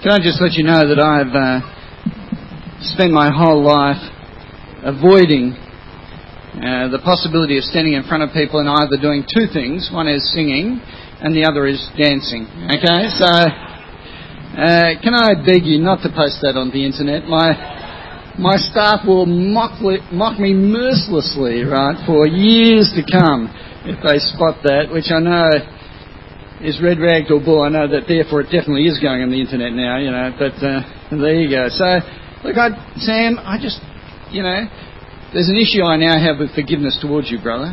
Can I just let you know that I've uh, spent my whole life avoiding uh, the possibility of standing in front of people and either doing two things. One is singing, and the other is dancing. Okay, so uh, can I beg you not to post that on the internet? My my staff will mock, mock me mercilessly, right, for years to come if they spot that, which I know is red rag a bull. I know that therefore it definitely is going on the internet now, you know, but uh, there you go. So, look, I, Sam, I just, you know, there's an issue I now have with forgiveness towards you, brother.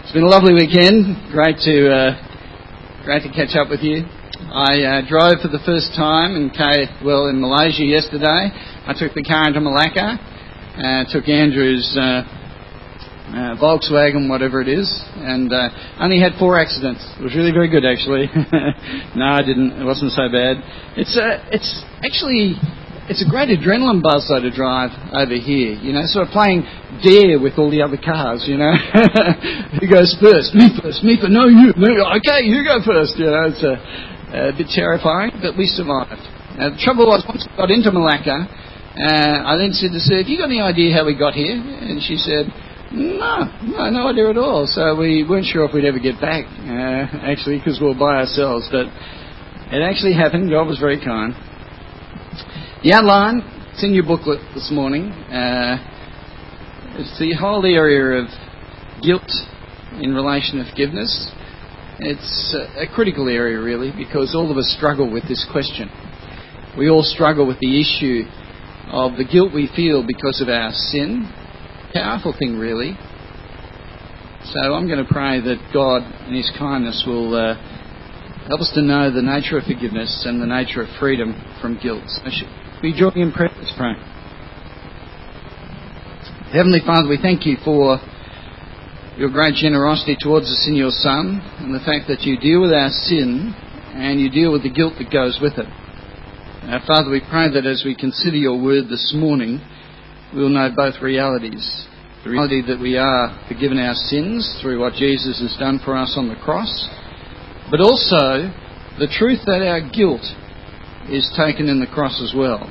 it's been a lovely weekend. Great to, uh, great to catch up with you. I uh, drove for the first time in K, well in Malaysia yesterday. I took the car into Malacca, uh, took Andrew's uh, uh, Volkswagen, whatever it is, and uh, only had four accidents. It was really very good, actually. no, I didn't. It wasn't so bad. It's uh, it's actually it's a great adrenaline buzz though to drive over here. You know, sort of playing dare with all the other cars. You know, who goes first? Me first. Me first. No, you. No, okay, you go first. You know, it's a, a bit terrifying, but we survived. Now, the trouble was once we got into Malacca, uh, I then said to Sue, "Have you got any idea how we got here?" And she said no, no, no idea at all. So we weren't sure if we'd ever get back, uh, actually, because we were by ourselves. But it actually happened. God was very kind. The outline, it's in your booklet this morning. Uh, it's the whole area of guilt in relation to forgiveness. It's a critical area, really, because all of us struggle with this question. We all struggle with the issue of the guilt we feel because of our sin powerful thing, really. So I'm going to pray that God, in His kindness, will uh, help us to know the nature of forgiveness and the nature of freedom from guilt. So we join in prayer. Let's pray. Heavenly Father, we thank you for your great generosity towards us in your Son and the fact that you deal with our sin and you deal with the guilt that goes with it. Now, Father, we pray that as we consider your word this morning, we'll know both realities. The reality that we are forgiven our sins through what Jesus has done for us on the cross, but also the truth that our guilt is taken in the cross as well.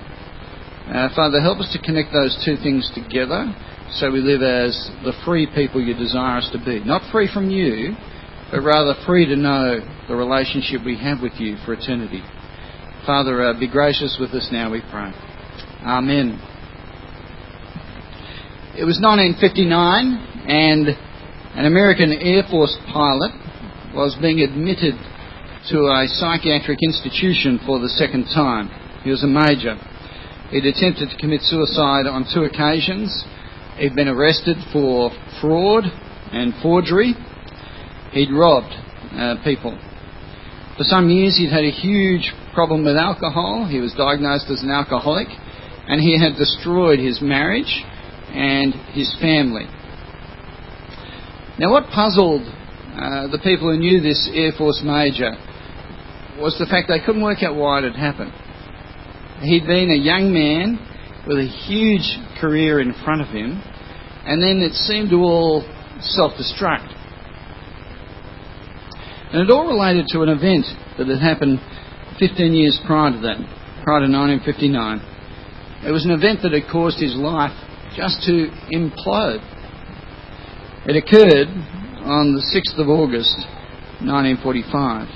Uh, Father, help us to connect those two things together so we live as the free people you desire us to be. Not free from you, but rather free to know the relationship we have with you for eternity. Father, uh, be gracious with us now, we pray. Amen. It was 1959, and an American Air Force pilot was being admitted to a psychiatric institution for the second time. He was a major. He'd attempted to commit suicide on two occasions. He'd been arrested for fraud and forgery. He'd robbed uh, people. For some years, he'd had a huge problem with alcohol. He was diagnosed as an alcoholic, and he had destroyed his marriage and his family. Now, what puzzled uh, the people who knew this Air Force major was the fact they couldn't work out why it had happened. He'd been a young man with a huge career in front of him, and then it seemed to all self destruct. And it all related to an event that had happened 15 years prior to that, prior to 1959. It was an event that had caused his life just to implode. It occurred on the 6th of August 1945.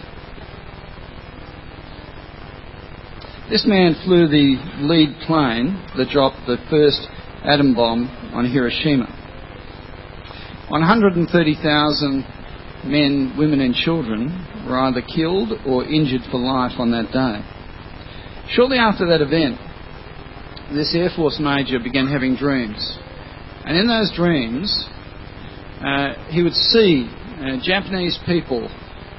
This man flew the lead plane that dropped the first atom bomb on Hiroshima. 130,000 men, women, and children were either killed or injured for life on that day. Shortly after that event, this Air Force major began having dreams. And in those dreams, uh, he would see uh, Japanese people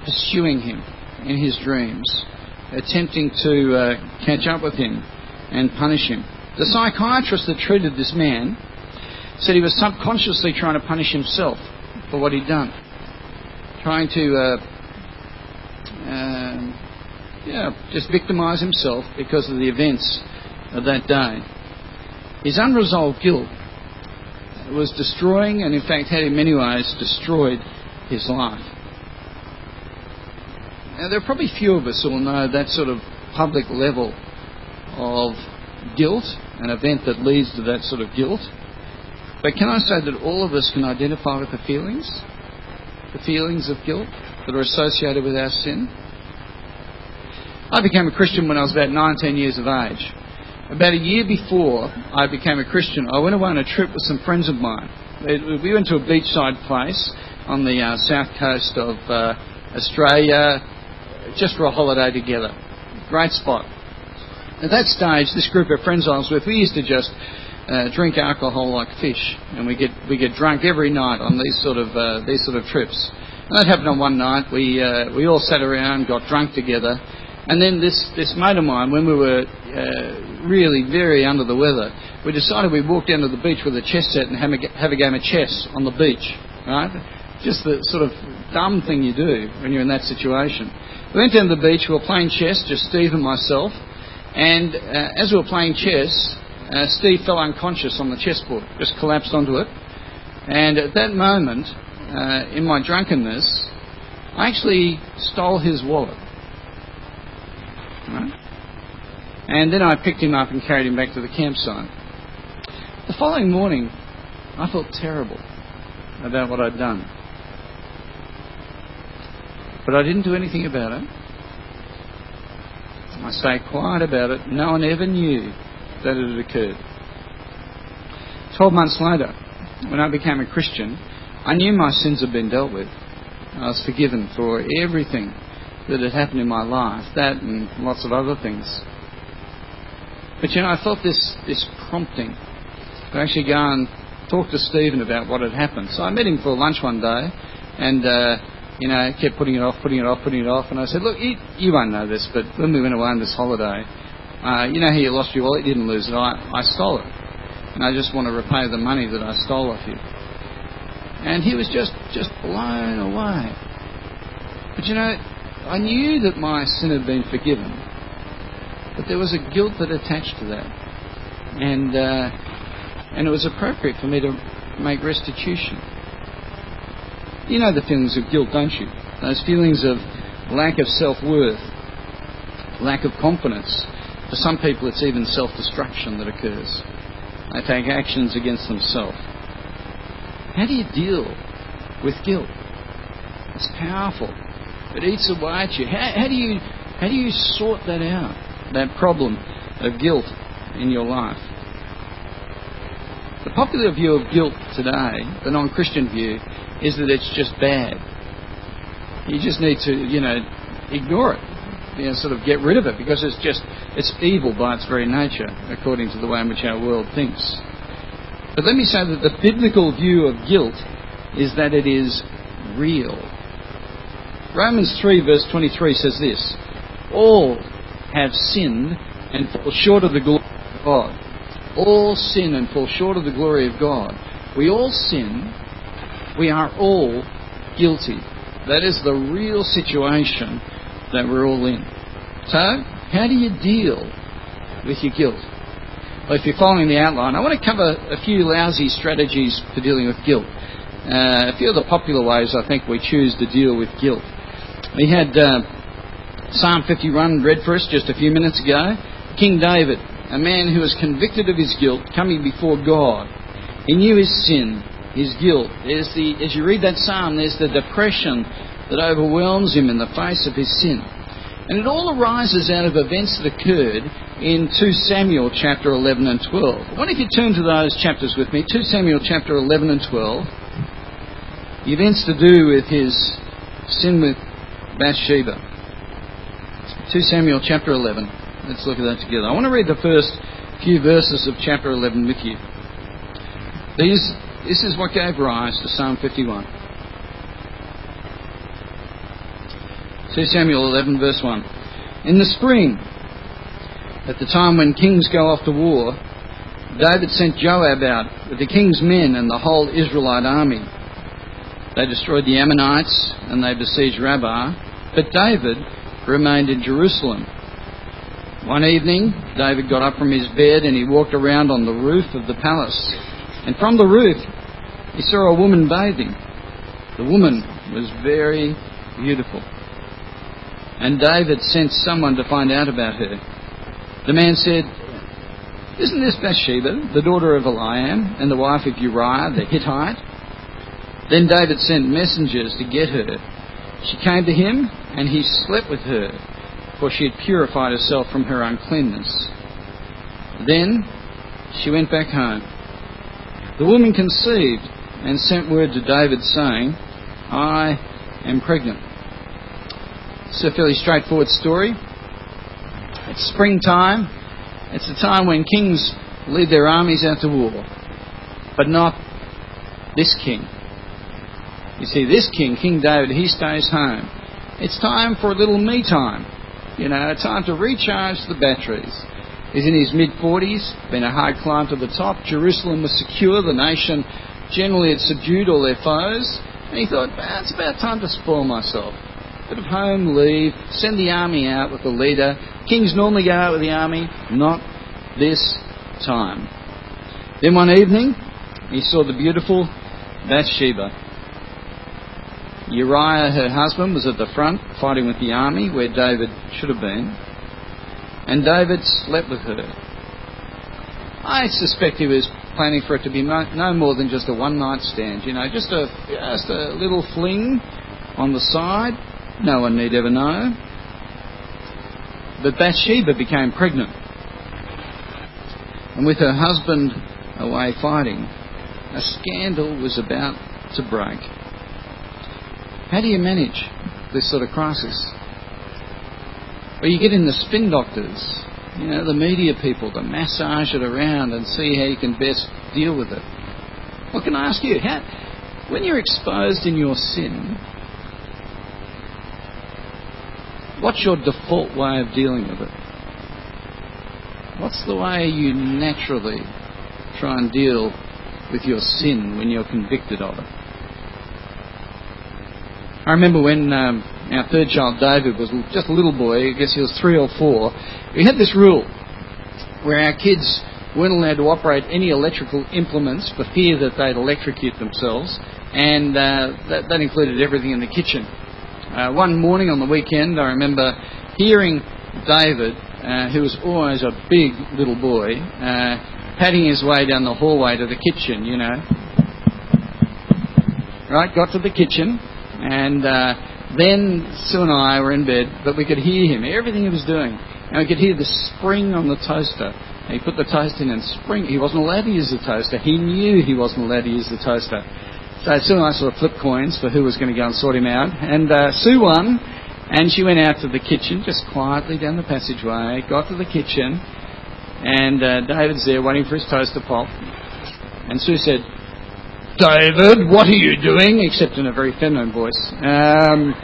pursuing him in his dreams, attempting to uh, catch up with him and punish him. The psychiatrist that treated this man said he was subconsciously trying to punish himself for what he'd done, trying to, uh, um, yeah, just victimize himself because of the events of that day. His unresolved guilt was destroying, and in fact had in many ways destroyed his life. Now, there are probably few of us who will know that sort of public level of guilt, an event that leads to that sort of guilt. But can I say that all of us can identify with the feelings? The feelings of guilt that are associated with our sin? I became a Christian when I was about 19 years of age. About a year before I became a Christian, I went away on a trip with some friends of mine. We went to a beachside place on the uh, south coast of uh, Australia just for a holiday together. Great spot. At that stage, this group of friends I was with, we used to just uh, drink alcohol like fish, and we get we get drunk every night on these sort of uh, these sort of trips. And that happened on one night. We uh, we all sat around, got drunk together, and then this this mate of mine, when we were uh, really very under the weather, we decided we'd walk down to the beach with a chess set and have a, have a game of chess on the beach, right? Just the sort of dumb thing you do when you're in that situation. We went down to the beach. We were playing chess, just Steve and myself. And uh, as we were playing chess, uh, Steve fell unconscious on the chessboard, just collapsed onto it. And at that moment, uh, in my drunkenness, I actually stole his wallet. And then I picked him up and carried him back to the campsite. The following morning, I felt terrible about what I'd done. But I didn't do anything about it. I stayed quiet about it. No one ever knew that it had occurred. Twelve months later, when I became a Christian, I knew my sins had been dealt with. I was forgiven for everything that had happened in my life, that and lots of other things. But you know, I felt this, this prompting to actually go and talk to Stephen about what had happened. So I met him for lunch one day, and uh, you know, kept putting it off, putting it off, putting it off. And I said, look, you, you won't know this, but when we went away on this holiday, uh, you know how you lost your wallet? You didn't lose it. I, I stole it. And I just want to repay the money that I stole off you. And he was just, just blown away. But you know, I knew that my sin had been forgiven. But there was a guilt that attached to that. And, uh, and it was appropriate for me to make restitution. You know the feelings of guilt, don't you? Those feelings of lack of self worth, lack of confidence. For some people, it's even self destruction that occurs. They take actions against themselves. How do you deal with guilt? It's powerful. It eats away at you. How, how, do you how do you sort that out? That problem of guilt in your life. The popular view of guilt today, the non-Christian view, is that it's just bad. You just need to, you know, ignore it. You know, sort of get rid of it because it's just, it's evil by its very nature, according to the way in which our world thinks. But let me say that the biblical view of guilt is that it is real. Romans 3 verse 23 says this, All have sinned and fall short of the glory of God. All sin and fall short of the glory of God. We all sin we are all guilty. That is the real situation that we're all in. So, how do you deal with your guilt? Well, if you're following the outline, I want to cover a few lousy strategies for dealing with guilt. Uh, a few of the popular ways I think we choose to deal with guilt. We had uh, Psalm 51 read for us just a few minutes ago. King David, a man who was convicted of his guilt, coming before God. He knew his sin his guilt. There's the, as you read that psalm, there's the depression that overwhelms him in the face of his sin. And it all arises out of events that occurred in 2 Samuel chapter 11 and 12. I wonder if you turn to those chapters with me. 2 Samuel chapter 11 and 12. The events to do with his sin with Bathsheba. 2 Samuel chapter 11. Let's look at that together. I want to read the first few verses of chapter 11 with you. These this is what gave rise to Psalm 51. 2 Samuel 11, verse 1. In the spring, at the time when kings go off to war, David sent Joab out with the king's men and the whole Israelite army. They destroyed the Ammonites and they besieged Rabbah, but David remained in Jerusalem. One evening, David got up from his bed and he walked around on the roof of the palace. And from the roof, he saw a woman bathing. The woman was very beautiful. and David sent someone to find out about her. The man said, Isn't this Bathsheba, the daughter of Eliam, and the wife of Uriah the Hittite? Then David sent messengers to get her. She came to him, and he slept with her, for she had purified herself from her uncleanness. Then she went back home. The woman conceived and sent word to David, saying, I am pregnant. It's a fairly straightforward story. It's springtime. It's a time when kings lead their armies out to war, but not this king. You see, this king, King David, he stays home. It's time for a little me time. You know, time to recharge the batteries. He's in his mid 40s, been a hard climb to the top. Jerusalem was secure. The nation generally had subdued all their foes. And he thought, ah, it's about time to spoil myself. Bit of home leave, send the army out with the leader. Kings normally go out with the army, not this time. Then one evening, he saw the beautiful Bathsheba Uriah, her husband, was at the front fighting with the army where David should have been, and David slept with her. I suspect he was planning for it to be no more than just a one night stand, you know, just a, just a little fling on the side. No one need ever know. But Bathsheba became pregnant. And with her husband away fighting, a scandal was about to break. How do you manage this sort of crisis? Well, you get in the spin doctors, you know, the media people to massage it around and see how you can best deal with it. What can I ask you? How, when you're exposed in your sin, what's your default way of dealing with it? What's the way you naturally try and deal with your sin when you're convicted of it? I remember when um, our third child, David, was just a little boy, I guess he was three or four, we had this rule where our kids weren't allowed to operate any electrical implements for fear that they'd electrocute themselves, and uh, that, that, included everything in the kitchen. Uh, one morning on the weekend, I remember hearing David, uh, who was always a big little boy, uh, padding his way down the hallway to the kitchen, you know. Right, got to the kitchen, and uh, then Sue and I were in bed, but we could hear him, everything he was doing. And we could hear the spring on the toaster. And he put the toast in and spring. He wasn't allowed to use the toaster. He knew he wasn't allowed to use the toaster. So Sue and I sort of flipped coins for who was going to go and sort him out. And uh, Sue won, and she went out to the kitchen, just quietly down the passageway, got to the kitchen, and uh, David's there waiting for his toast to pop. And Sue said, David, what are you doing? Except in a very feminine voice. Um,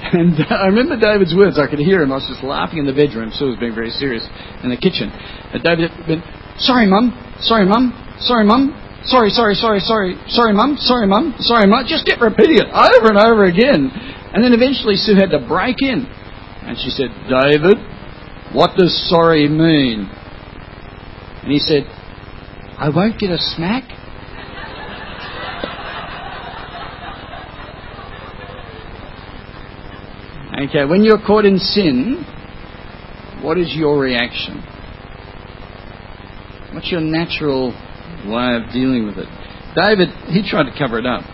and I remember David's words. I could hear him. I was just laughing in the bedroom. Sue was being very serious in the kitchen. And David went, sorry, mum. Sorry, mum. Sorry, mum. Sorry, sorry, sorry, sorry. Sorry, mum. Sorry, mum. Sorry, mum. Just kept repeating it over and over again. And then eventually Sue had to break in. And she said, David, what does sorry mean? And he said, I won't get a smack Okay, when you're caught in sin, what is your reaction? What's your natural way of dealing with it? David, he tried to cover it up.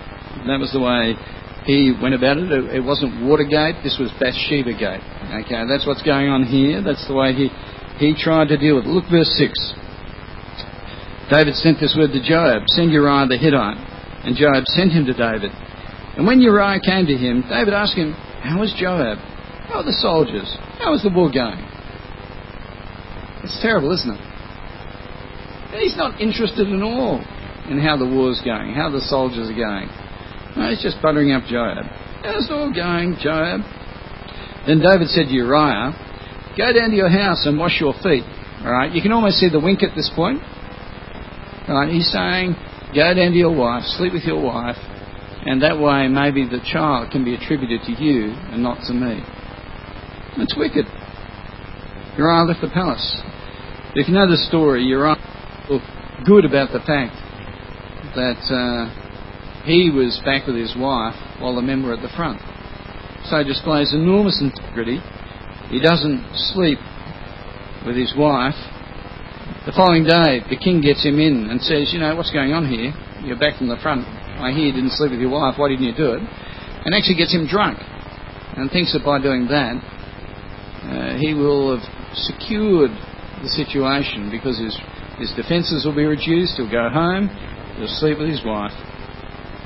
That was the way he went about it. It wasn't Watergate, this was Bathsheba Gate. Okay, that's what's going on here. That's the way he, he tried to deal with it. Look, verse 6. David sent this word to Joab Send Uriah the Hittite. And Joab sent him to David. And when Uriah came to him, David asked him, how was Joab? How are the soldiers? How is the war going? It's terrible, isn't it? He's not interested at all in how the war's going, how the soldiers are going. No, he's just buttering up Joab. How's it all going, Joab? Then David said to Uriah, Go down to your house and wash your feet. All right, you can almost see the wink at this point. All right, he's saying, Go down to your wife, sleep with your wife, and that way maybe the child can be attributed to you and not to me. It's wicked. Uriah left the palace. If you know the story, Uriah felt good about the fact that uh, he was back with his wife while the men were at the front. so displays enormous integrity. He doesn't sleep with his wife. The following day, the king gets him in and says, You know, what's going on here? You're back from the front. I hear you didn't sleep with your wife. Why didn't you do it? And actually gets him drunk and thinks that by doing that, uh, he will have secured the situation because his, his defences will be reduced. He'll go home. He'll sleep with his wife.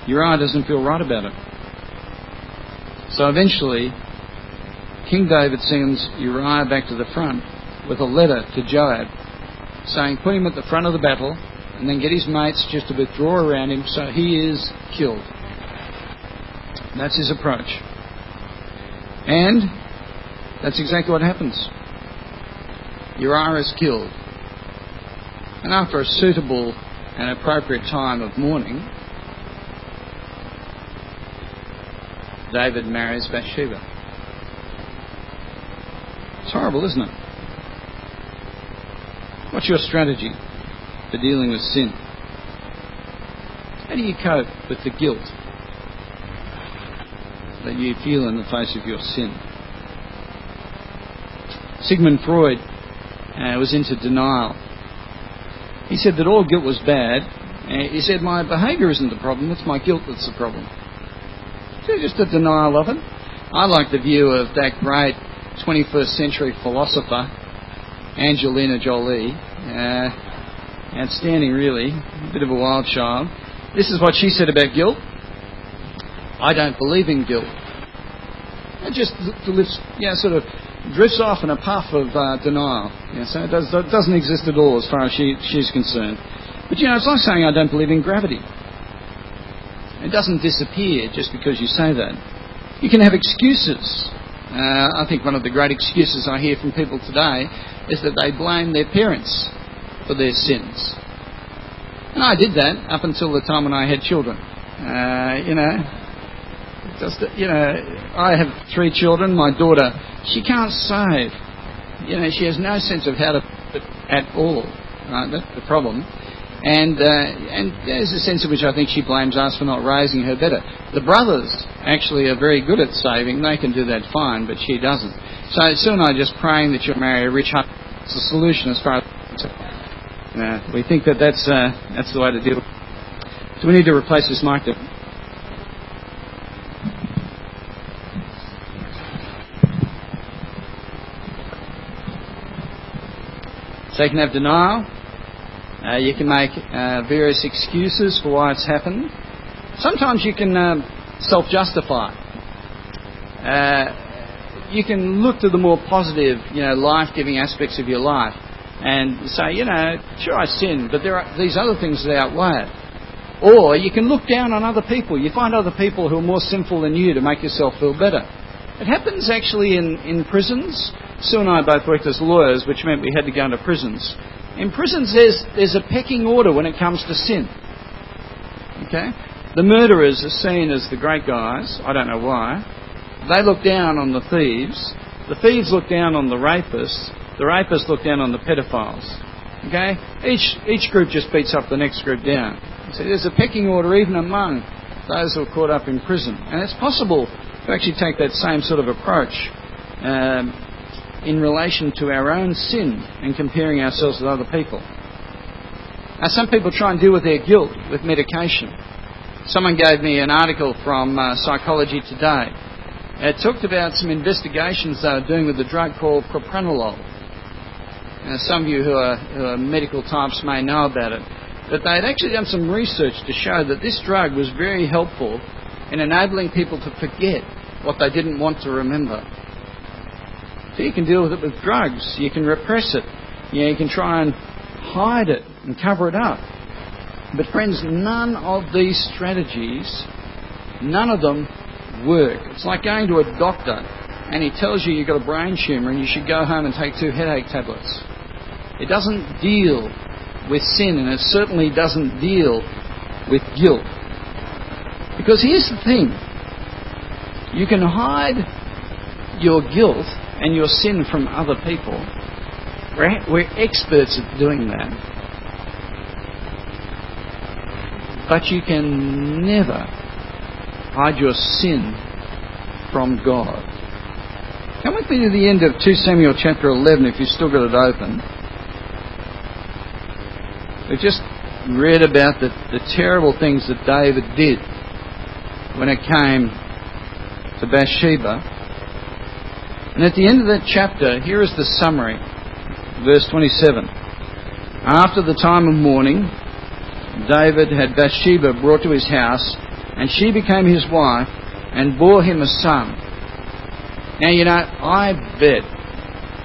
Uriah doesn't feel right about it. So eventually, King David sends Uriah back to the front with a letter to Joab saying, put him at the front of the battle and then get his mates just to withdraw around him so he is killed. That's his approach. And that's exactly what happens. Uriah is killed. And after a suitable and appropriate time of mourning, David marries Bathsheba. It's horrible, isn't it? What's your strategy for dealing with sin? How do you cope with the guilt that you feel in the face of your sin? Sigmund Freud uh, was into denial. He said that all guilt was bad. Uh, he said, My behaviour isn't the problem, it's my guilt that's the problem. So just a denial of it. I like the view of that great 21st century philosopher, Angelina Jolie. Uh, outstanding, really. A bit of a wild child. This is what she said about guilt. I don't believe in guilt. It just yeah, sort of drifts off in a puff of uh, denial. So it, does, it doesn't exist at all as far as she, she's concerned. But you know, it's like saying I don't believe in gravity. It doesn't disappear just because you say that. You can have excuses. Uh, I think one of the great excuses I hear from people today is that they blame their parents for their sins. And I did that up until the time when I had children. Uh, you know, just you know, I have three children. My daughter, she can't save. You know, she has no sense of how to at all. Right? That's the problem. And uh, and there's a sense in which I think she blames us for not raising her better. The brothers actually are very good at saving; they can do that fine, but she doesn't. So Sue and I are just praying that you'll marry a rich husband. It's a solution as far as uh, we think that that's uh, that's the way to deal. Do we need to replace this mic? So you can have denial. Uh, you can make uh, various excuses for why it's happened. Sometimes you can um, self-justify. Uh, you can look to the more positive, you know, life-giving aspects of your life and say, you know, sure I sin, but there are these other things that outweigh it. Or you can look down on other people. You find other people who are more sinful than you to make yourself feel better. It happens actually in, in prisons. Sue and I both worked as lawyers, which meant we had to go into prisons. In prisons, there's, there's a pecking order when it comes to sin. Okay? The murderers are seen as the great guys. I don't know why. They look down on the thieves. The thieves look down on the rapists. The rapists look down on the pedophiles. Okay? Each, each group just beats up the next group down. So there's a pecking order even among those who are caught up in prison. And it's possible to actually take that same sort of approach um, in relation to our own sin and comparing ourselves with other people. Now, some people try and deal with their guilt with medication. Someone gave me an article from uh, Psychology Today. It talked about some investigations they were doing with a drug called propranolol. Now, some of you who are, who are medical types may know about it. But they had actually done some research to show that this drug was very helpful in enabling people to forget what they didn't want to remember. So you can deal with it with drugs. You can repress it. You, know, you can try and hide it and cover it up. But friends, none of these strategies, none of them work. It's like going to a doctor and he tells you you've got a brain tumour and you should go home and take two headache tablets. It doesn't deal with sin and it certainly doesn't deal with guilt. Because here's the thing you can hide your guilt and your sin from other people. We're, we're experts at doing that. But you can never hide your sin from God. Come with me to the end of 2 Samuel chapter 11 if you've still got it open. We've just read about the, the terrible things that David did when it came to Bathsheba. And at the end of that chapter, here is the summary. Verse 27. After the time of mourning, David had Bathsheba brought to his house, and she became his wife and bore him a son. Now, you know, I bet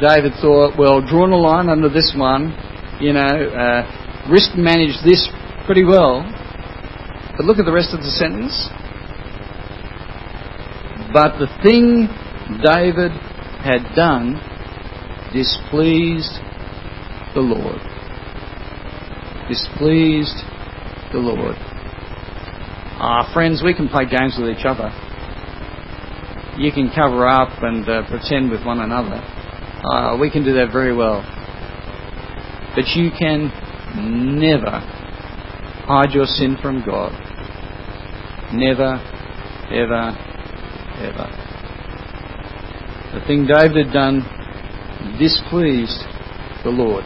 David thought, well, drawn a line under this one, you know, uh, risk managed this pretty well. But look at the rest of the sentence. But the thing David had done displeased the Lord. Displeased the Lord. Ah, friends, we can play games with each other. You can cover up and uh, pretend with one another. Uh, we can do that very well. But you can never hide your sin from God. Never, ever, ever. The thing David had done displeased the Lord.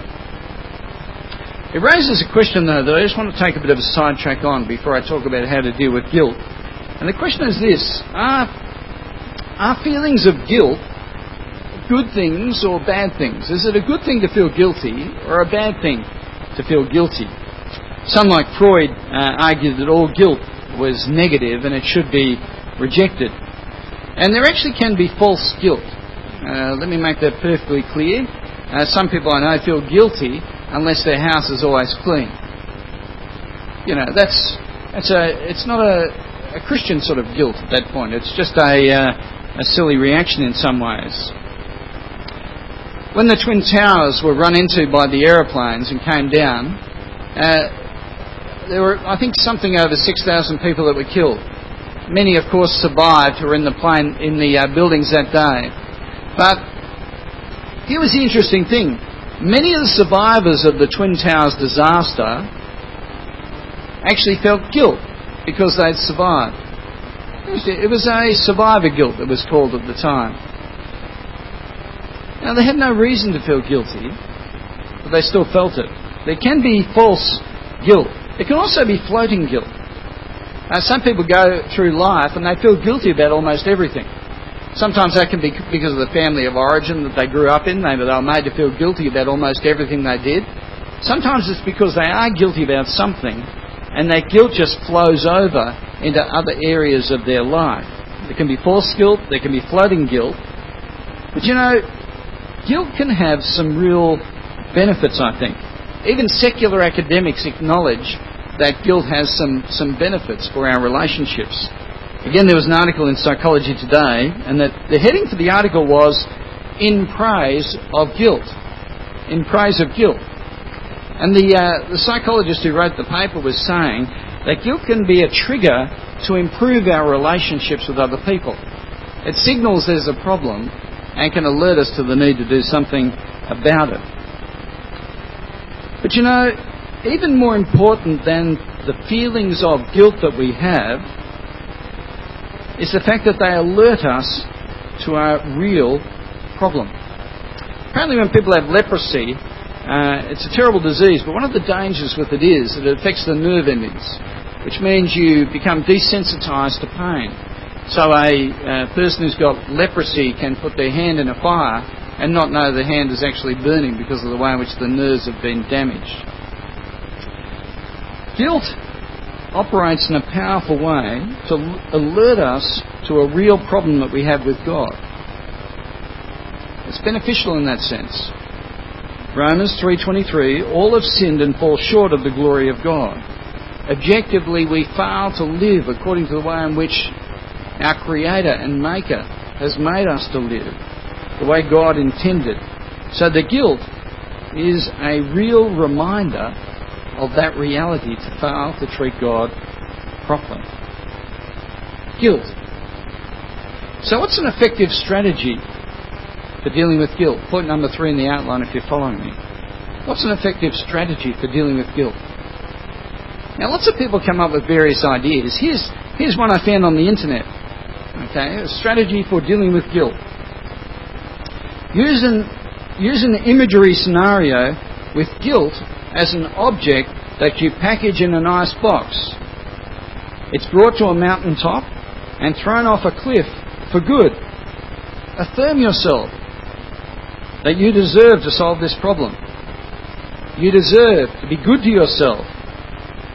It raises a question, though, that I just want to take a bit of a sidetrack on before I talk about how to deal with guilt. And the question is this Are, are feelings of guilt good things or bad things? Is it a good thing to feel guilty or a bad thing to feel guilty? Some, like Freud, uh, argued that all guilt was negative and it should be rejected. And there actually can be false guilt. Uh, let me make that perfectly clear. Uh, some people I know feel guilty unless their house is always clean. You know, that's, that's a, it's not a, a Christian sort of guilt at that point. It's just a, uh, a silly reaction in some ways. When the Twin Towers were run into by the aeroplanes and came down, uh, there were, I think, something over 6,000 people that were killed. Many, of course, survived who were in the plane in the uh, buildings that day. But here was the interesting thing: many of the survivors of the Twin Towers disaster actually felt guilt because they'd survived. It was a survivor guilt that was called at the time. Now they had no reason to feel guilty, but they still felt it. There can be false guilt. it can also be floating guilt. Uh, some people go through life and they feel guilty about almost everything. Sometimes that can be because of the family of origin that they grew up in. They were made to feel guilty about almost everything they did. Sometimes it's because they are guilty about something and that guilt just flows over into other areas of their life. There can be false guilt, there can be floating guilt. But you know, guilt can have some real benefits, I think. Even secular academics acknowledge that guilt has some, some benefits for our relationships. Again, there was an article in Psychology Today, and that the heading for the article was In Praise of Guilt. In Praise of Guilt. And the, uh, the psychologist who wrote the paper was saying that guilt can be a trigger to improve our relationships with other people. It signals there's a problem and can alert us to the need to do something about it. But you know, even more important than the feelings of guilt that we have is the fact that they alert us to our real problem. Apparently, when people have leprosy, uh, it's a terrible disease, but one of the dangers with it is that it affects the nerve endings, which means you become desensitized to pain. So a uh, person who's got leprosy can put their hand in a fire and not know the hand is actually burning because of the way in which the nerves have been damaged. Guilt operates in a powerful way to alert us to a real problem that we have with God. It's beneficial in that sense. Romans 3:23 all have sinned and fall short of the glory of God. Objectively we fail to live according to the way in which our creator and maker has made us to live, the way God intended. So the guilt is a real reminder of that reality to fail to treat God properly. Guilt. So, what's an effective strategy for dealing with guilt? Point number three in the outline if you're following me. What's an effective strategy for dealing with guilt? Now, lots of people come up with various ideas. Here's, here's one I found on the internet. Okay, a strategy for dealing with guilt. Using, using the imagery scenario with guilt as an object that you package in a nice box. It's brought to a mountain top and thrown off a cliff for good. Affirm yourself that you deserve to solve this problem. You deserve to be good to yourself.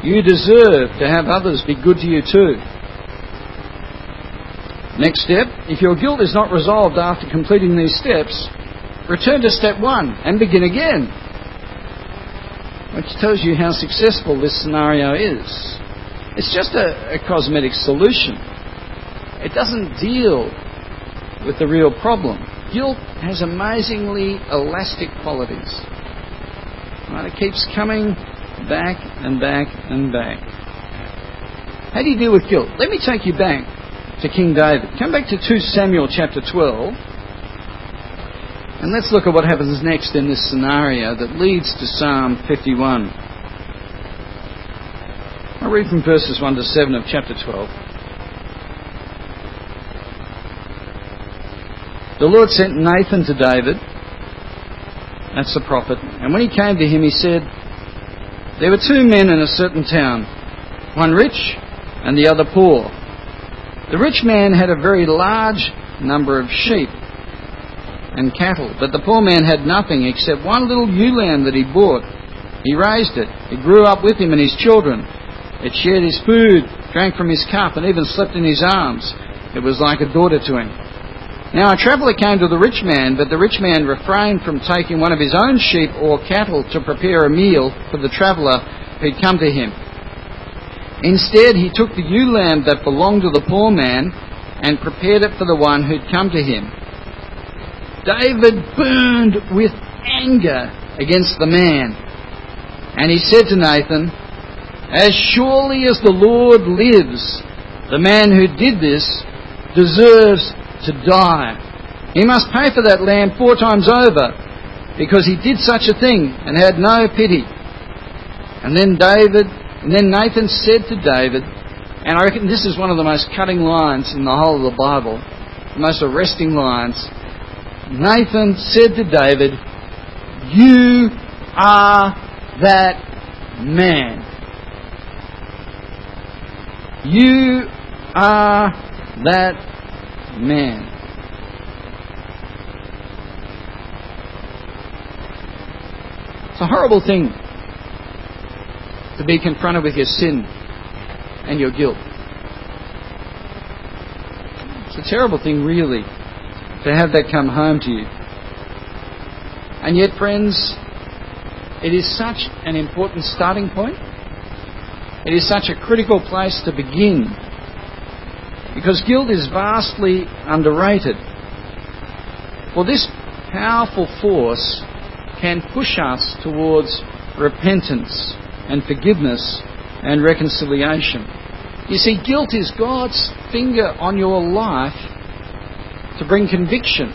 You deserve to have others be good to you too. Next step, if your guilt is not resolved after completing these steps, return to step one and begin again. Which tells you how successful this scenario is. It's just a, a cosmetic solution. It doesn't deal with the real problem. Guilt has amazingly elastic qualities. Right? It keeps coming back and back and back. How do you deal with guilt? Let me take you back to King David. Come back to 2 Samuel chapter 12. And let's look at what happens next in this scenario that leads to Psalm 51. I'll read from verses 1 to 7 of chapter 12. The Lord sent Nathan to David, that's the prophet, and when he came to him, he said, There were two men in a certain town, one rich and the other poor. The rich man had a very large number of sheep and cattle, but the poor man had nothing except one little ewe lamb that he bought. He raised it. It grew up with him and his children. It shared his food, drank from his cup, and even slept in his arms. It was like a daughter to him. Now a traveller came to the rich man, but the rich man refrained from taking one of his own sheep or cattle to prepare a meal for the traveller who'd come to him. Instead, he took the ewe lamb that belonged to the poor man and prepared it for the one who'd come to him. David burned with anger against the man, and he said to Nathan, As surely as the Lord lives, the man who did this deserves to die. He must pay for that lamb four times over because he did such a thing and had no pity. And then David, and then Nathan said to David, and I reckon this is one of the most cutting lines in the whole of the Bible, the most arresting lines. Nathan said to David, You are that man. You are that man. It's a horrible thing to be confronted with your sin and your guilt. It's a terrible thing, really, to have that come home to you. And yet, friends, it is such an important starting point. It is such a critical place to begin because guilt is vastly underrated. Well, this powerful force can push us towards repentance and forgiveness and reconciliation. You see, guilt is God's finger on your life to bring conviction.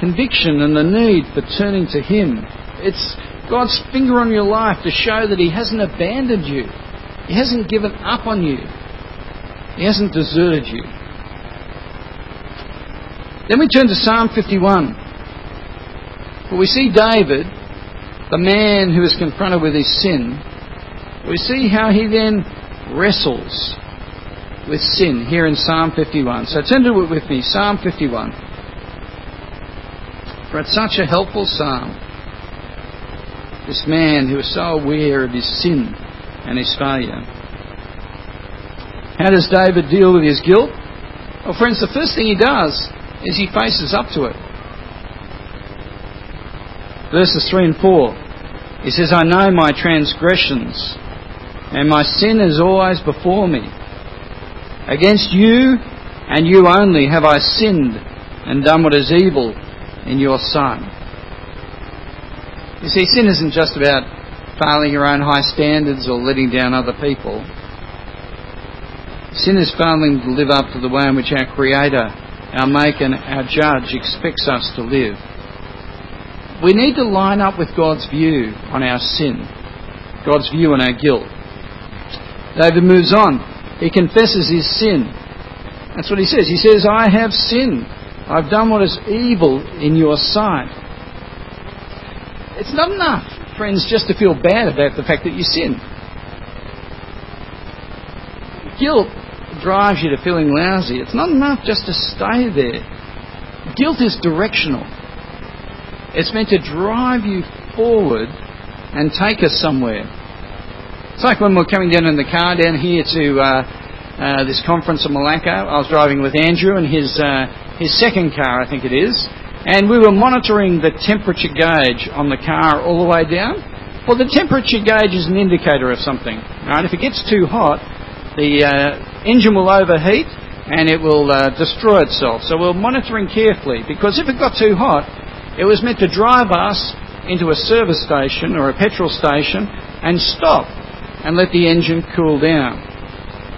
Conviction and the need for turning to Him. It's God's finger on your life to show that He hasn't abandoned you. He hasn't given up on you. He hasn't deserted you. Then we turn to Psalm 51. Where we see David, the man who is confronted with his sin. We see how he then wrestles with sin here in Psalm 51. So turn to it with me, Psalm 51. For it's such a helpful psalm. This man who is so aware of his sin and his failure. How does David deal with his guilt? Well, friends, the first thing he does is he faces up to it. Verses 3 and 4. He says, I know my transgressions, and my sin is always before me. Against you and you only have I sinned and done what is evil in your sight. You see, sin isn't just about failing your own high standards or letting down other people. Sin is failing to live up to the way in which our Creator, our Maker, and our Judge expects us to live. We need to line up with God's view on our sin, God's view on our guilt. David moves on. He confesses his sin. That's what he says. He says, I have sinned. I've done what is evil in your sight. It's not enough, friends, just to feel bad about the fact that you sin. Guilt drives you to feeling lousy. It's not enough just to stay there. Guilt is directional. It's meant to drive you forward and take us somewhere. It's like when we're coming down in the car down here to uh, uh, this conference in Malacca. I was driving with Andrew and his uh, his second car, I think it is, and we were monitoring the temperature gauge on the car all the way down. Well, the temperature gauge is an indicator of something. Right? If it gets too hot, the uh, engine will overheat and it will uh, destroy itself. So we're monitoring carefully because if it got too hot, it was meant to drive us into a service station or a petrol station and stop and let the engine cool down.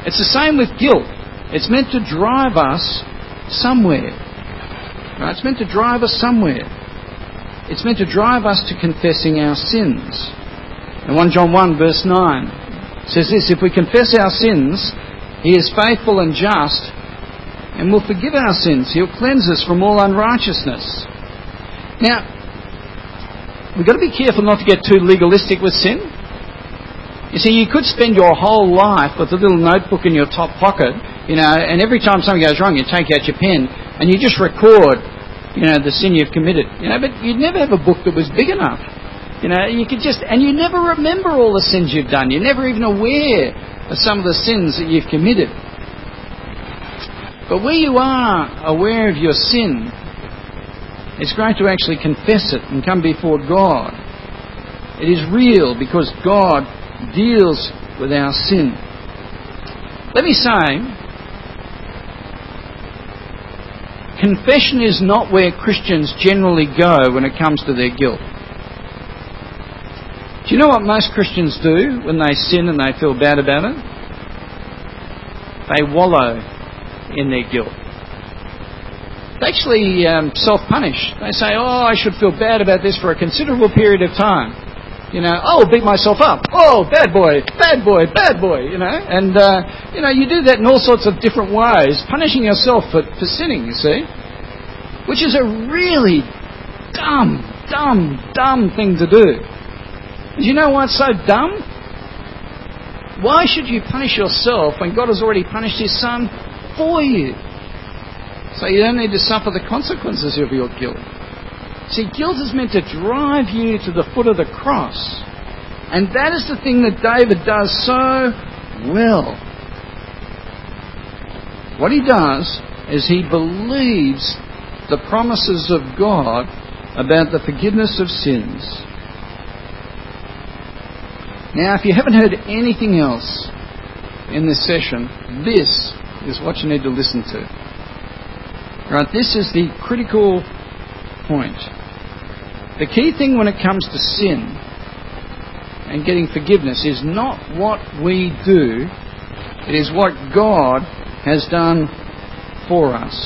It's the same with guilt. It's meant to drive us somewhere. Right? It's meant to drive us somewhere. It's meant to drive us to confessing our sins. And 1 John 1 verse 9 says this, if we confess our sins, he is faithful and just and will forgive our sins. He'll cleanse us from all unrighteousness. Now, we've got to be careful not to get too legalistic with sin. You see, you could spend your whole life with a little notebook in your top pocket, you know, and every time something goes wrong, you take out your pen and you just record, you know, the sin you've committed. You know, but you'd never have a book that was big enough. You know, you could just, and you never remember all the sins you've done. You're never even aware of some of the sins that you've committed. But where you are aware of your sin, it's great to actually confess it and come before God. It is real because God deals with our sin. Let me say, confession is not where Christians generally go when it comes to their guilt. Do you know what most Christians do when they sin and they feel bad about it? They wallow in their guilt. They actually um, self-punish. They say, "Oh, I should feel bad about this for a considerable period of time." You know, oh, beat myself up. Oh, bad boy, bad boy, bad boy. You know, and uh, you know, you do that in all sorts of different ways, punishing yourself for, for sinning. You see, which is a really dumb, dumb, dumb thing to do. Do you know why it's so dumb? Why should you punish yourself when God has already punished His Son for you? So you don't need to suffer the consequences of your guilt. See, guilt is meant to drive you to the foot of the cross. And that is the thing that David does so well. What he does is he believes the promises of God about the forgiveness of sins. Now, if you haven't heard anything else in this session, this is what you need to listen to. Right, this is the critical point. The key thing when it comes to sin and getting forgiveness is not what we do, it is what God has done for us.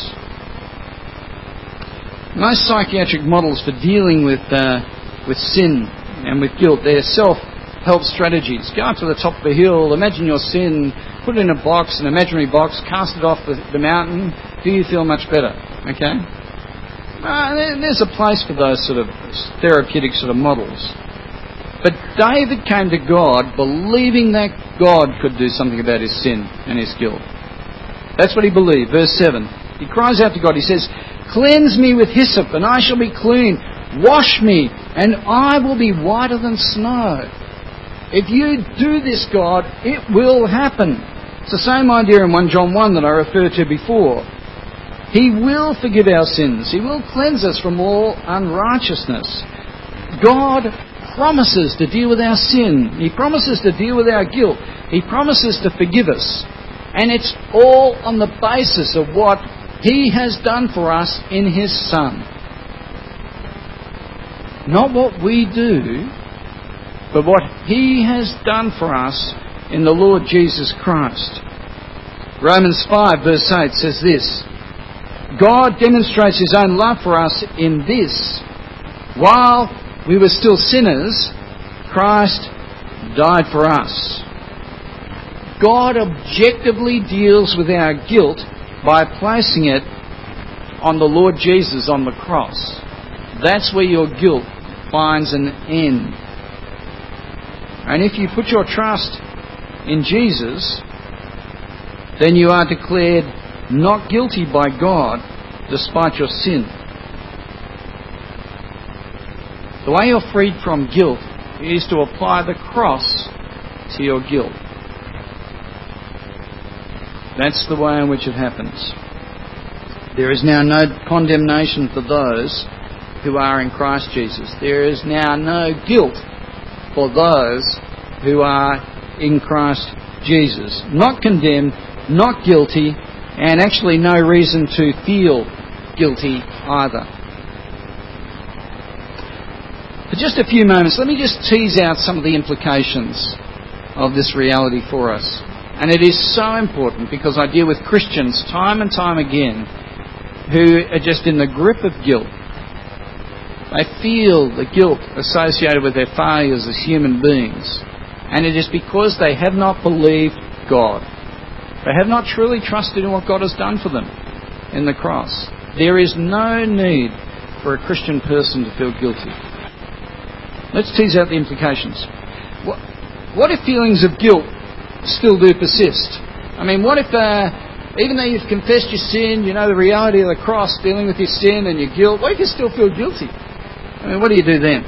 Most psychiatric models for dealing with, uh, with sin and with guilt, they're self help strategies. Go up to the top of a hill, imagine your sin, put it in a box, an imaginary box, cast it off the, the mountain, do you feel much better? Okay? Uh, there's a place for those sort of therapeutic sort of models. But David came to God believing that God could do something about his sin and his guilt. That's what he believed. Verse 7. He cries out to God. He says, Cleanse me with hyssop, and I shall be clean. Wash me, and I will be whiter than snow. If you do this, God, it will happen. It's the same idea in 1 John 1 that I referred to before. He will forgive our sins. He will cleanse us from all unrighteousness. God promises to deal with our sin. He promises to deal with our guilt. He promises to forgive us. And it's all on the basis of what He has done for us in His Son. Not what we do, but what He has done for us in the Lord Jesus Christ. Romans 5 verse 8 says this, God demonstrates His own love for us in this. While we were still sinners, Christ died for us. God objectively deals with our guilt by placing it on the Lord Jesus on the cross. That's where your guilt finds an end. And if you put your trust in Jesus, then you are declared not guilty by God despite your sin. The way you're freed from guilt is to apply the cross to your guilt. That's the way in which it happens. There is now no condemnation for those who are in Christ Jesus. There is now no guilt for those who are in Christ Jesus. Not condemned, not guilty, and actually no reason to feel guilty either. For just a few moments, let me just tease out some of the implications of this reality for us. And it is so important because I deal with Christians time and time again who are just in the grip of guilt. They feel the guilt associated with their failures as human beings. And it is because they have not believed God. They have not truly trusted in what God has done for them in the cross. There is no need for a Christian person to feel guilty. Let's tease out the implications. What, what if feelings of guilt still do persist? I mean, what if, uh, even though you've confessed your sin, you know the reality of the cross, dealing with your sin and your guilt, what if you still feel guilty? I mean, what do you do then?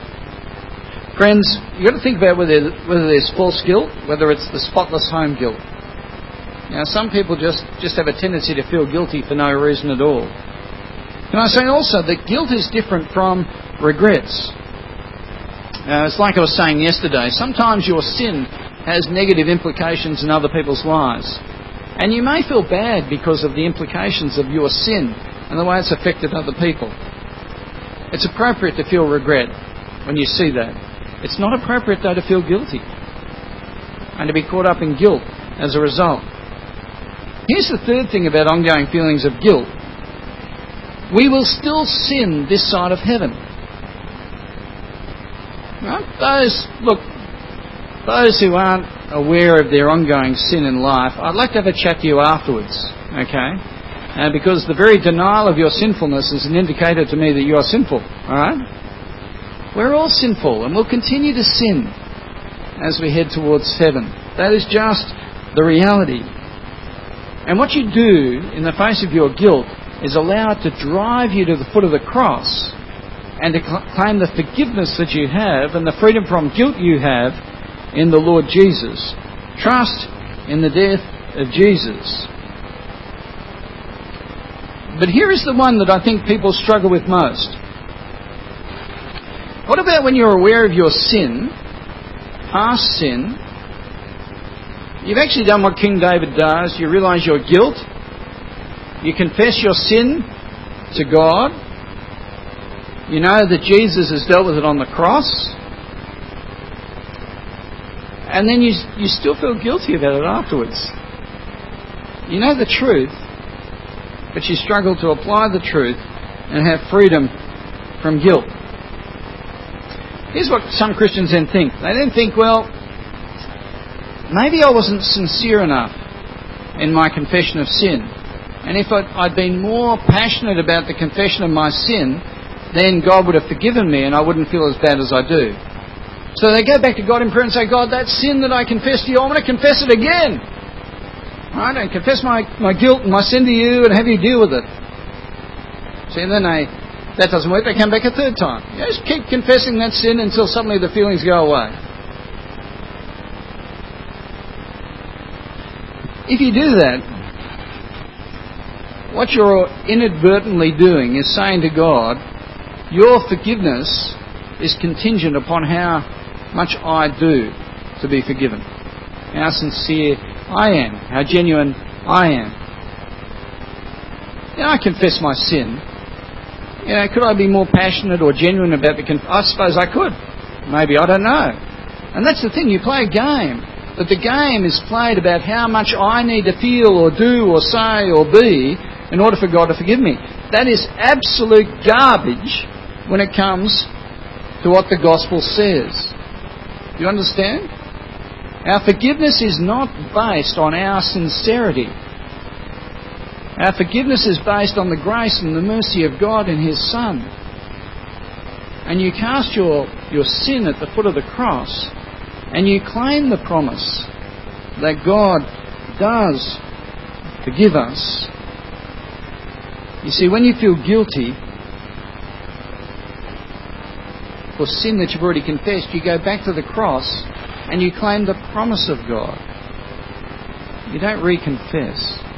Friends, you've got to think about whether, whether there's false guilt, whether it's the spotless home guilt. Now, some people just, just have a tendency to feel guilty for no reason at all. Can I say also that guilt is different from regrets? Uh, it's like I was saying yesterday. Sometimes your sin has negative implications in other people's lives. And you may feel bad because of the implications of your sin and the way it's affected other people. It's appropriate to feel regret when you see that. It's not appropriate, though, to feel guilty and to be caught up in guilt as a result. Here's the third thing about ongoing feelings of guilt. We will still sin this side of heaven. Right? Those, look, those who aren't aware of their ongoing sin in life, I'd like to have a chat to you afterwards, okay? Uh, because the very denial of your sinfulness is an indicator to me that you are sinful, alright? We're all sinful and we'll continue to sin as we head towards heaven. That is just the reality. And what you do in the face of your guilt is allow it to drive you to the foot of the cross and to claim the forgiveness that you have and the freedom from guilt you have in the Lord Jesus. Trust in the death of Jesus. But here is the one that I think people struggle with most. What about when you're aware of your sin, past sin, You've actually done what King David does. You realize your guilt. You confess your sin to God. You know that Jesus has dealt with it on the cross. And then you, you still feel guilty about it afterwards. You know the truth, but you struggle to apply the truth and have freedom from guilt. Here's what some Christians then think. They then think, well, maybe I wasn't sincere enough in my confession of sin. And if I'd, been more passionate about the confession of my sin, then God would have forgiven me and I wouldn't feel as bad as I do. So they go back to God in prayer and say, God, that sin that I confessed to you, I'm going to confess it again. Right? And confess my, my guilt and my sin to you and have you deal with it. See, and then they, that doesn't work, they come back a third time. You just keep confessing that sin until suddenly the feelings go away. If you do that, what you're inadvertently doing is saying to God, Your forgiveness is contingent upon how much I do to be forgiven, how sincere I am, how genuine I am. Know, I confess my sin. You know, could I be more passionate or genuine about the I suppose I could. Maybe, I don't know. And that's the thing, you play a game. But the game is played about how much I need to feel or do or say or be in order for God to forgive me. That is absolute garbage when it comes to what the gospel says. You understand? Our forgiveness is not based on our sincerity. Our forgiveness is based on the grace and the mercy of God and His Son. And you cast your, your sin at the foot of the cross and you claim the promise that God does forgive us. You see, when you feel guilty for sin that you've already confessed, you go back to the cross and you claim the promise of God. You don't reconfess.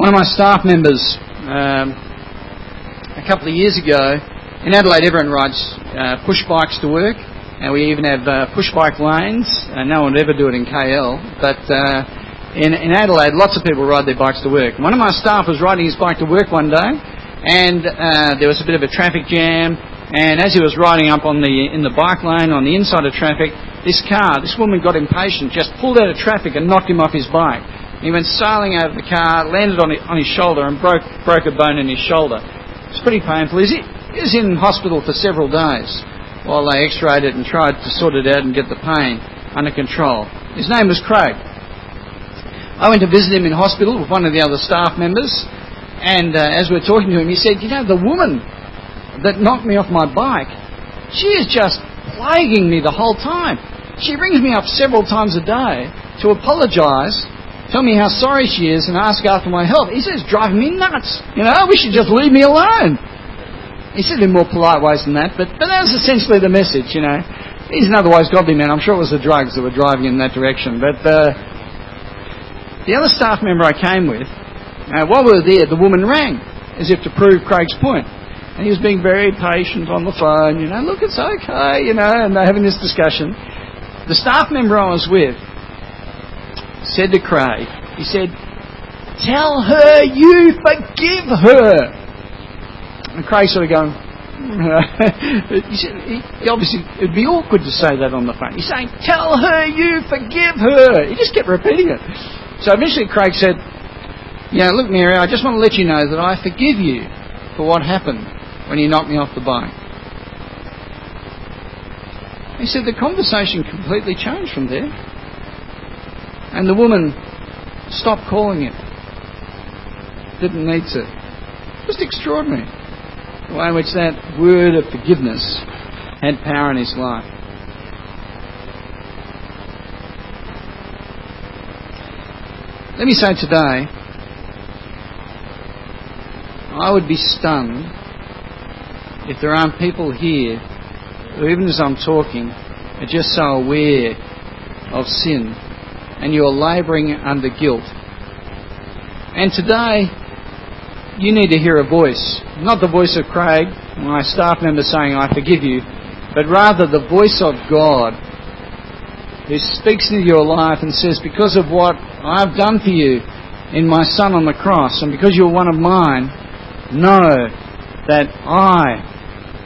One of my staff members, um, a couple of years ago, in Adelaide, everyone rides uh, push bikes to work, and we even have uh, push bike lanes. Uh, no one would ever do it in KL, but uh, in, in Adelaide, lots of people ride their bikes to work. One of my staff was riding his bike to work one day, and uh, there was a bit of a traffic jam. And as he was riding up on the in the bike lane on the inside of traffic, this car, this woman got impatient, just pulled out of traffic and knocked him off his bike. He went sailing out of the car, landed on his, on his shoulder, and broke broke a bone in his shoulder. It's pretty painful. He was in hospital for several days while they x-rayed it and tried to sort it out and get the pain under control. His name was Craig. I went to visit him in hospital with one of the other staff members, and uh, as we were talking to him, he said, "You know, the woman that knocked me off my bike, she is just plaguing me the whole time. She rings me up several times a day to apologise tell me how sorry she is and ask after my health. He says, driving me nuts. You know, we should just leave me alone. He said it in more polite ways than that, but, but that was essentially the message, you know. He's an otherwise godly man. I'm sure it was the drugs that were driving in that direction. But uh, the other staff member I came with, uh, while we were there, the woman rang as if to prove Craig's point. And he was being very patient on the phone, you know, look, it's okay, you know, and they're having this discussion. The staff member I was with said to Craig, he said, Tell her you forgive her. And Craig sort of going, mm, he, said, he, obviously, it'd be awkward to say that on the phone. He's saying, Tell her you forgive her. He just kept repeating it. So eventually Craig said, Yeah, look, Mary, I just want to let you know that I forgive you for what happened when you knocked me off the bike. He said the conversation completely changed from there. And the woman stopped calling him. Didn't need to. Just extraordinary. The way in which that word of forgiveness had power in his life. Let me say today, I would be stunned if there aren't people here who, even as I'm talking, are just so aware of sin and you're labouring under guilt. And today, you need to hear a voice. Not the voice of Craig, my staff member saying, I forgive you, but rather the voice of God who speaks into your life and says, Because of what I've done for you in my Son on the cross, and because you're one of mine, know that I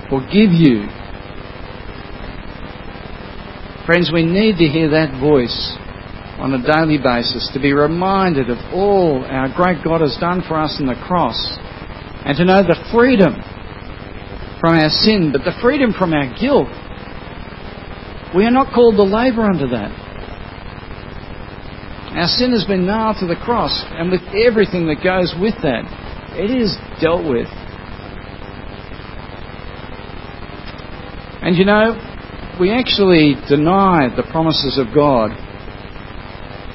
forgive you. Friends, we need to hear that voice on a daily basis, to be reminded of all our great God has done for us in the cross, and to know the freedom from our sin, but the freedom from our guilt. We are not called to labour under that. Our sin has been nailed to the cross, and with everything that goes with that, it is dealt with. And you know, we actually deny the promises of God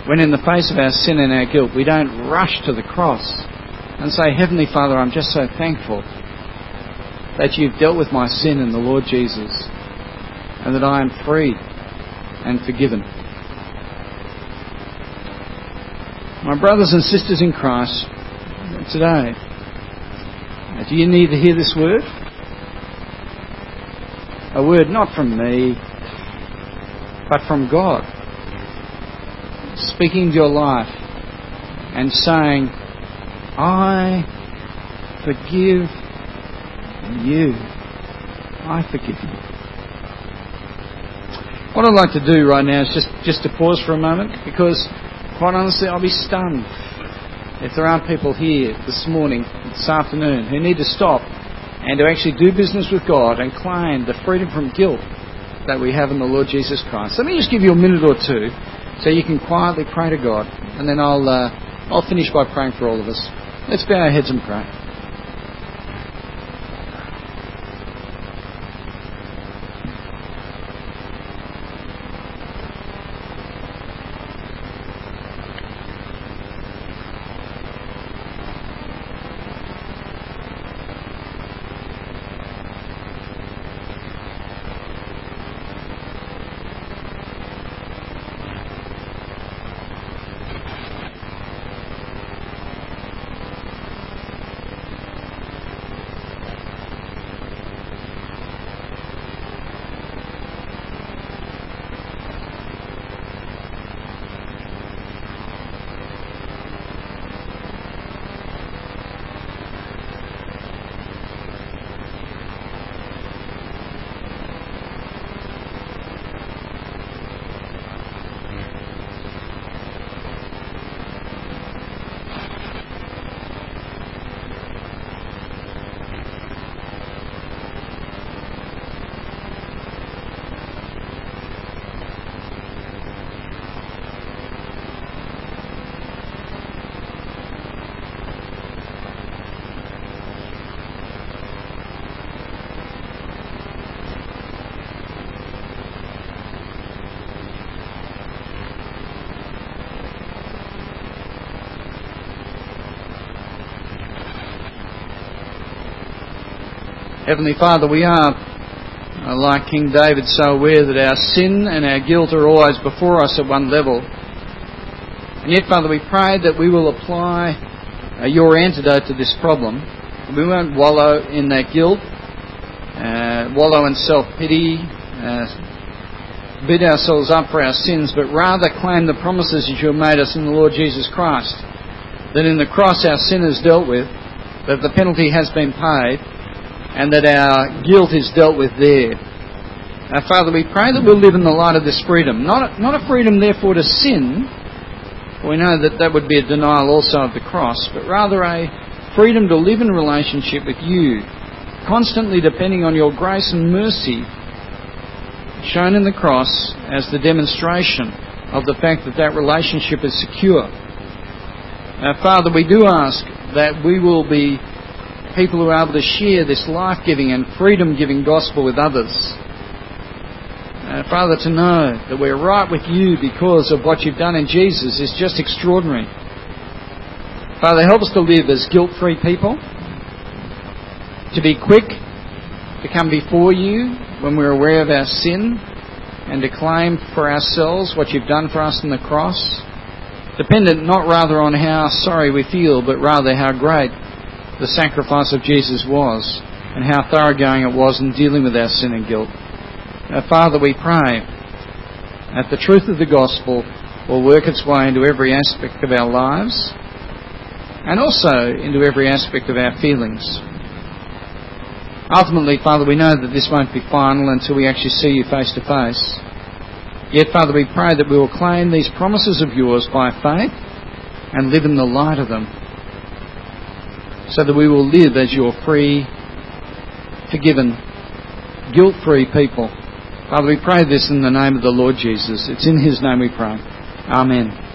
when in the face of our sin and our guilt, we don't rush to the cross and say, Heavenly Father, I'm just so thankful that you've dealt with my sin in the Lord Jesus and that I am freed and forgiven. My brothers and sisters in Christ, today, do you need to hear this word? A word not from me, but from God speaking your life and saying, I forgive you. I forgive you. What I'd like to do right now is just, just to pause for a moment because, quite honestly, I'll be stunned if there aren't people here this morning, this afternoon, who need to stop and to actually do business with God and claim the freedom from guilt that we have in the Lord Jesus Christ. Let me just give you a minute or two so you can quietly pray to God, and then I'll uh, I'll finish by praying for all of us. Let's bow our heads and pray. Heavenly Father, we are, uh, like King David, so aware that our sin and our guilt are always before us at one level. And yet, Father, we pray that we will apply uh, your antidote to this problem. We won't wallow in that guilt, uh, wallow in self pity, uh, beat ourselves up for our sins, but rather claim the promises that you have made us in the Lord Jesus Christ. That in the cross our sin is dealt with, that the penalty has been paid, and that our guilt is dealt with there. Now, Father, we pray that we'll live in the light of this freedom. Not, not a freedom, therefore, to sin. We know that that would be a denial also of the cross, but rather a freedom to live in relationship with you, constantly depending on your grace and mercy shown in the cross as the demonstration of the fact that that relationship is secure. Now, Father, we do ask that we will be people who are able to share this life giving and freedom giving gospel with others. Uh, Father, to know that we're right with you because of what you've done in Jesus is just extraordinary. Father, help us to live as guilt free people, to be quick to come before you when we're aware of our sin and to claim for ourselves what you've done for us on the cross, dependent not rather on how sorry we feel, but rather how great the sacrifice of Jesus was and how thoroughgoing it was in dealing with our sin and guilt. Now, Father, we pray that the truth of the gospel will work its way into every aspect of our lives and also into every aspect of our feelings. Ultimately, Father, we know that this won't be final until we actually see you face to face. Yet, Father, we pray that we will claim these promises of yours by faith and live in the light of them so that we will live as your free, forgiven, guilt free people. Father, we pray this in the name of the Lord Jesus. It's in his name we pray. Amen.